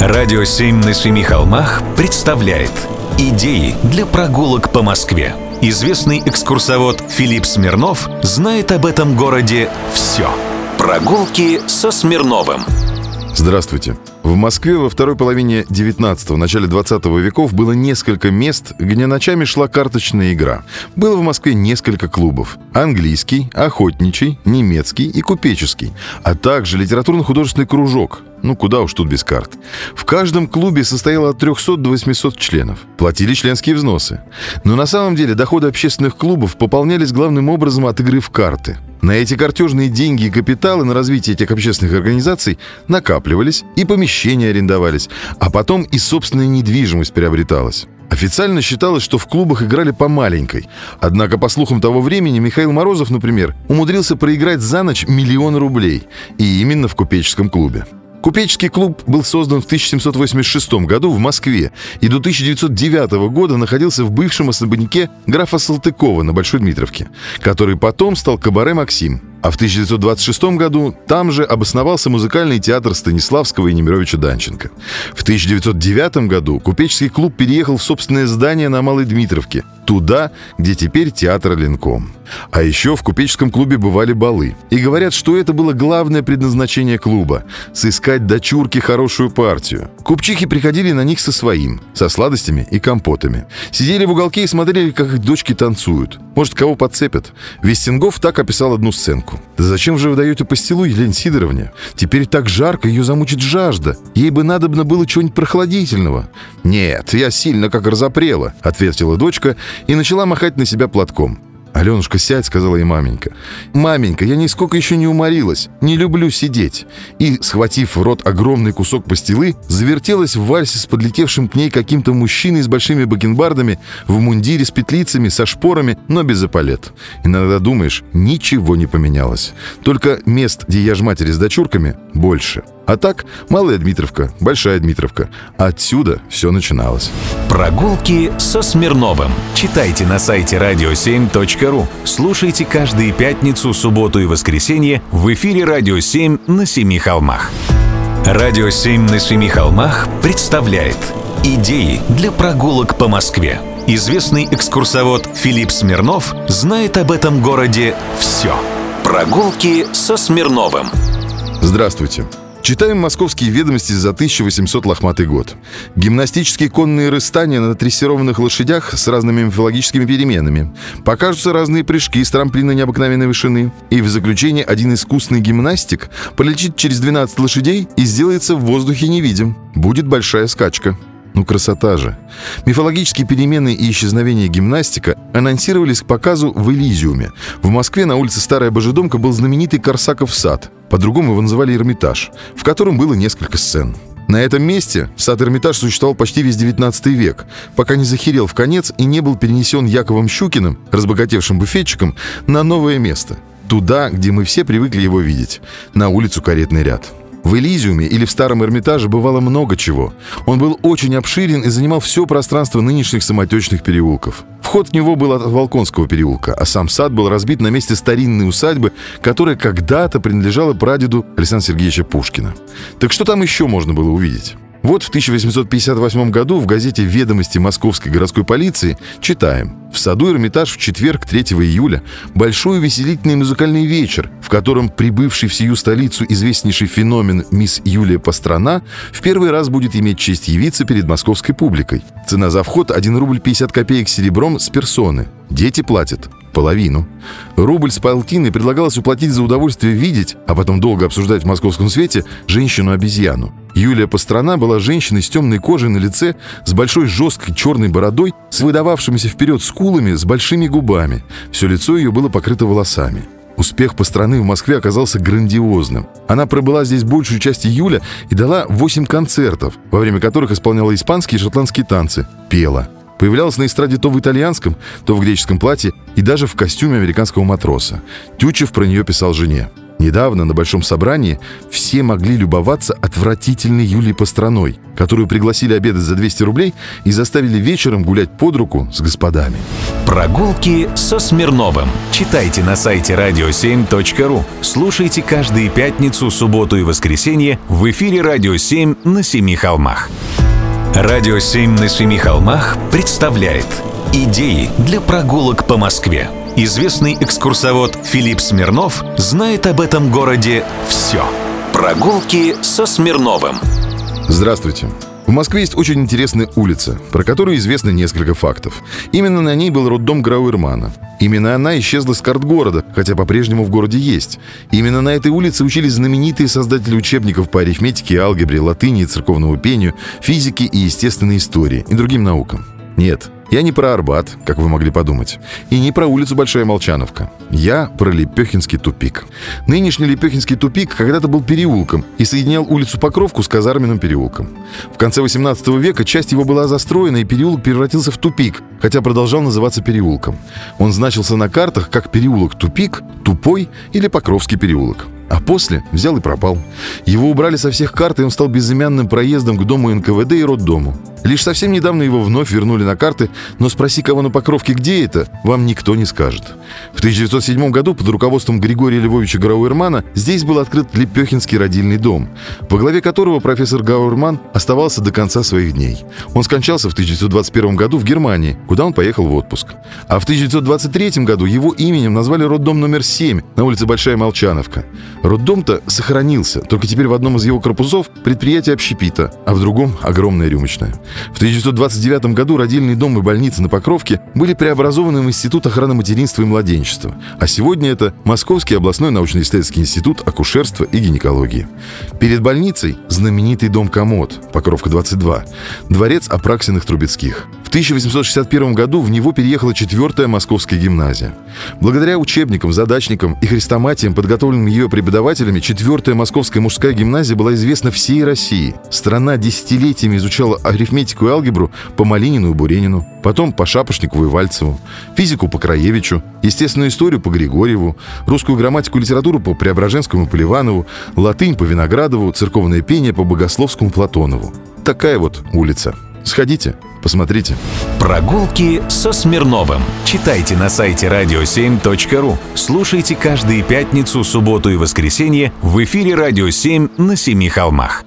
Радио «Семь на семи холмах» представляет Идеи для прогулок по Москве. Известный экскурсовод Филипп Смирнов знает об этом городе все. Прогулки со Смирновым. Здравствуйте. В Москве во второй половине 19-го, начале 20 веков было несколько мест, где ночами шла карточная игра. Было в Москве несколько клубов. Английский, охотничий, немецкий и купеческий, а также литературно-художественный кружок. Ну, куда уж тут без карт. В каждом клубе состояло от 300 до 800 членов. Платили членские взносы. Но на самом деле доходы общественных клубов пополнялись главным образом от игры в карты – на эти картежные деньги и капиталы на развитие этих общественных организаций накапливались и помещения арендовались, а потом и собственная недвижимость приобреталась. Официально считалось, что в клубах играли по маленькой. Однако, по слухам того времени, Михаил Морозов, например, умудрился проиграть за ночь миллион рублей. И именно в купеческом клубе. Купеческий клуб был создан в 1786 году в Москве и до 1909 года находился в бывшем особняке графа Салтыкова на Большой Дмитровке, который потом стал кабаре «Максим». А в 1926 году там же обосновался музыкальный театр Станиславского и Немировича Данченко. В 1909 году купеческий клуб переехал в собственное здание на Малой Дмитровке, туда, где теперь театр Ленком. А еще в купеческом клубе бывали балы. И говорят, что это было главное предназначение клуба – сыскать дочурке хорошую партию. Купчихи приходили на них со своим, со сладостями и компотами. Сидели в уголке и смотрели, как их дочки танцуют. Может, кого подцепят. Вестингов так описал одну сценку. «Да зачем же вы даете пастилу Елене Сидоровне? Теперь так жарко, ее замучит жажда. Ей бы надобно было чего-нибудь прохладительного». «Нет, я сильно как разопрела», — ответила дочка и начала махать на себя платком. «Аленушка, сядь», — сказала ей маменька. «Маменька, я нисколько еще не уморилась. Не люблю сидеть». И, схватив в рот огромный кусок пастилы, завертелась в вальсе с подлетевшим к ней каким-то мужчиной с большими бакенбардами, в мундире с петлицами, со шпорами, но без эполет. Иногда думаешь, ничего не поменялось. Только мест, где я ж матери с дочурками, больше. А так, Малая Дмитровка, Большая Дмитровка. Отсюда все начиналось. Прогулки со Смирновым. Читайте на сайте radio7.ru. Слушайте каждые пятницу, субботу и воскресенье в эфире «Радио 7» на Семи холмах. «Радио 7» на Семи холмах представляет Идеи для прогулок по Москве. Известный экскурсовод Филипп Смирнов знает об этом городе все. Прогулки со Смирновым. Здравствуйте. Читаем московские ведомости за 1800 лохматый год. Гимнастические конные рыстания на трессированных лошадях с разными мифологическими переменами. Покажутся разные прыжки с трамплина необыкновенной вышины. И в заключение один искусный гимнастик полетит через 12 лошадей и сделается в воздухе невидим. Будет большая скачка. Ну, красота же. Мифологические перемены и исчезновение гимнастика анонсировались к показу в Элизиуме. В Москве на улице Старая Божедомка был знаменитый Корсаков сад. По-другому его называли Эрмитаж, в котором было несколько сцен. На этом месте сад Эрмитаж существовал почти весь 19 век, пока не захерел в конец и не был перенесен Яковом Щукиным, разбогатевшим буфетчиком, на новое место. Туда, где мы все привыкли его видеть, на улицу Каретный ряд. В Элизиуме или в Старом Эрмитаже бывало много чего. Он был очень обширен и занимал все пространство нынешних самотечных переулков. Вход в него был от Волконского переулка, а сам сад был разбит на месте старинной усадьбы, которая когда-то принадлежала прадеду Александра Сергеевича Пушкина. Так что там еще можно было увидеть? Вот в 1858 году в газете «Ведомости Московской городской полиции» читаем «В саду Эрмитаж в четверг, 3 июля, большой увеселительный музыкальный вечер, в котором прибывший в сию столицу известнейший феномен мисс Юлия Пастрана в первый раз будет иметь честь явиться перед московской публикой. Цена за вход 1 рубль 50 копеек серебром с персоны. Дети платят половину. Рубль с полтиной предлагалось уплатить за удовольствие видеть, а потом долго обсуждать в московском свете, женщину-обезьяну. Юлия Пастрана была женщиной с темной кожей на лице, с большой жесткой черной бородой, с выдававшимися вперед скулами, с большими губами. Все лицо ее было покрыто волосами. Успех по страны в Москве оказался грандиозным. Она пробыла здесь большую часть июля и дала 8 концертов, во время которых исполняла испанские и шотландские танцы, пела. Появлялась на эстраде то в итальянском, то в греческом платье и даже в костюме американского матроса. Тютчев про нее писал жене. Недавно на Большом собрании все могли любоваться отвратительной Юлией Постраной, которую пригласили обедать за 200 рублей и заставили вечером гулять под руку с господами. Прогулки со Смирновым. Читайте на сайте radio7.ru. Слушайте каждые пятницу, субботу и воскресенье в эфире «Радио 7» на Семи холмах. «Радио 7» на Семи холмах представляет Идеи для прогулок по Москве. Известный экскурсовод Филипп Смирнов знает об этом городе все. Прогулки со Смирновым. Здравствуйте. В Москве есть очень интересная улица, про которую известно несколько фактов. Именно на ней был роддом Грауэрмана. Именно она исчезла с карт города, хотя по-прежнему в городе есть. Именно на этой улице учились знаменитые создатели учебников по арифметике, алгебре, латыни церковному пению, физике и естественной истории и другим наукам. Нет, я не про Арбат, как вы могли подумать, и не про улицу Большая Молчановка. Я про Лепехинский тупик. Нынешний Лепехинский тупик когда-то был переулком и соединял улицу Покровку с Казарменным переулком. В конце 18 века часть его была застроена, и переулок превратился в тупик, хотя продолжал называться переулком. Он значился на картах как переулок Тупик, Тупой или Покровский переулок. А после взял и пропал. Его убрали со всех карт, и он стал безымянным проездом к дому НКВД и роддому. Лишь совсем недавно его вновь вернули на карты, но спроси кого на Покровке, где это, вам никто не скажет. В 1907 году под руководством Григория Львовича Грауэрмана здесь был открыт Лепехинский родильный дом, во главе которого профессор Гауэрман оставался до конца своих дней. Он скончался в 1921 году в Германии, куда он поехал в отпуск. А в 1923 году его именем назвали роддом номер 7 на улице Большая Молчановка. Роддом-то сохранился, только теперь в одном из его корпусов предприятие общепита, а в другом – огромная рюмочная. В 1929 году родильный дом и больница на Покровке были преобразованы в Институт охраны материнства и младенчества, а сегодня это Московский областной научно-исследовательский институт акушерства и гинекологии. Перед больницей знаменитый дом Комод, Покровка 22, дворец Апраксиных Трубецких. В 1861 году в него переехала четвертая московская гимназия. Благодаря учебникам, задачникам и хрестоматиям, подготовленным ее преподавателями, четвертая московская мужская гимназия была известна всей России. Страна десятилетиями изучала арифметику и алгебру по Малинину и Буренину, потом по Шапошникову и Вальцеву, физику по Краевичу, естественную историю по Григорьеву, русскую грамматику и литературу по Преображенскому и Поливанову, латынь по Виноградову, церковное пение по Богословскому Платонову. Такая вот улица. Сходите, посмотрите. Прогулки со Смирновым. Читайте на сайте radio7.ru. Слушайте каждые пятницу, субботу и воскресенье в эфире «Радио 7» на Семи холмах.